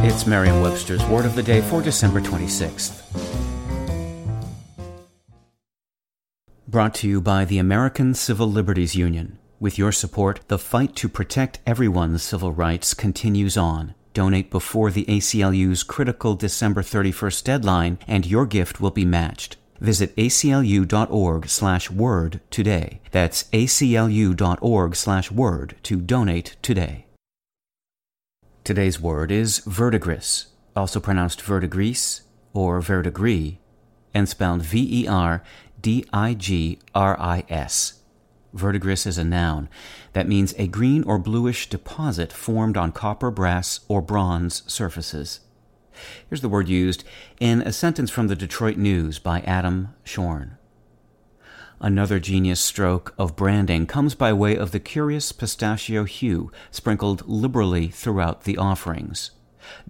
It's Merriam Webster's Word of the Day for December 26th. Brought to you by the American Civil Liberties Union. With your support, the fight to protect everyone's civil rights continues on. Donate before the ACLU's critical December 31st deadline, and your gift will be matched. Visit aclu.org slash word today. That's aclu.org slash word to donate today. Today's word is verdigris, also pronounced verdigris or verdigris, and spelled V E R D I G R I S. Verdigris is a noun. That means a green or bluish deposit formed on copper, brass, or bronze surfaces. Here's the word used in a sentence from the Detroit News by Adam Shorn. Another genius stroke of branding comes by way of the curious pistachio hue sprinkled liberally throughout the offerings.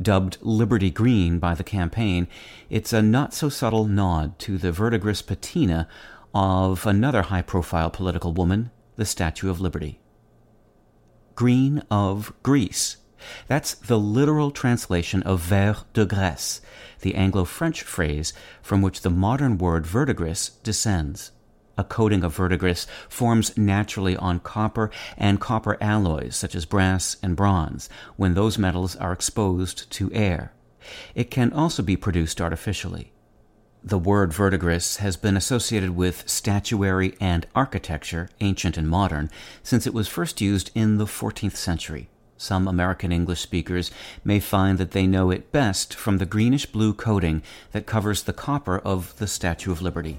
Dubbed Liberty Green by the campaign, it's a not so subtle nod to the verdigris patina of another high profile political woman, the Statue of Liberty. Green of Greece. That's the literal translation of vert de Grèce, the Anglo French phrase from which the modern word verdigris descends. A coating of verdigris forms naturally on copper and copper alloys such as brass and bronze when those metals are exposed to air. It can also be produced artificially. The word verdigris has been associated with statuary and architecture, ancient and modern, since it was first used in the 14th century. Some American English speakers may find that they know it best from the greenish blue coating that covers the copper of the Statue of Liberty.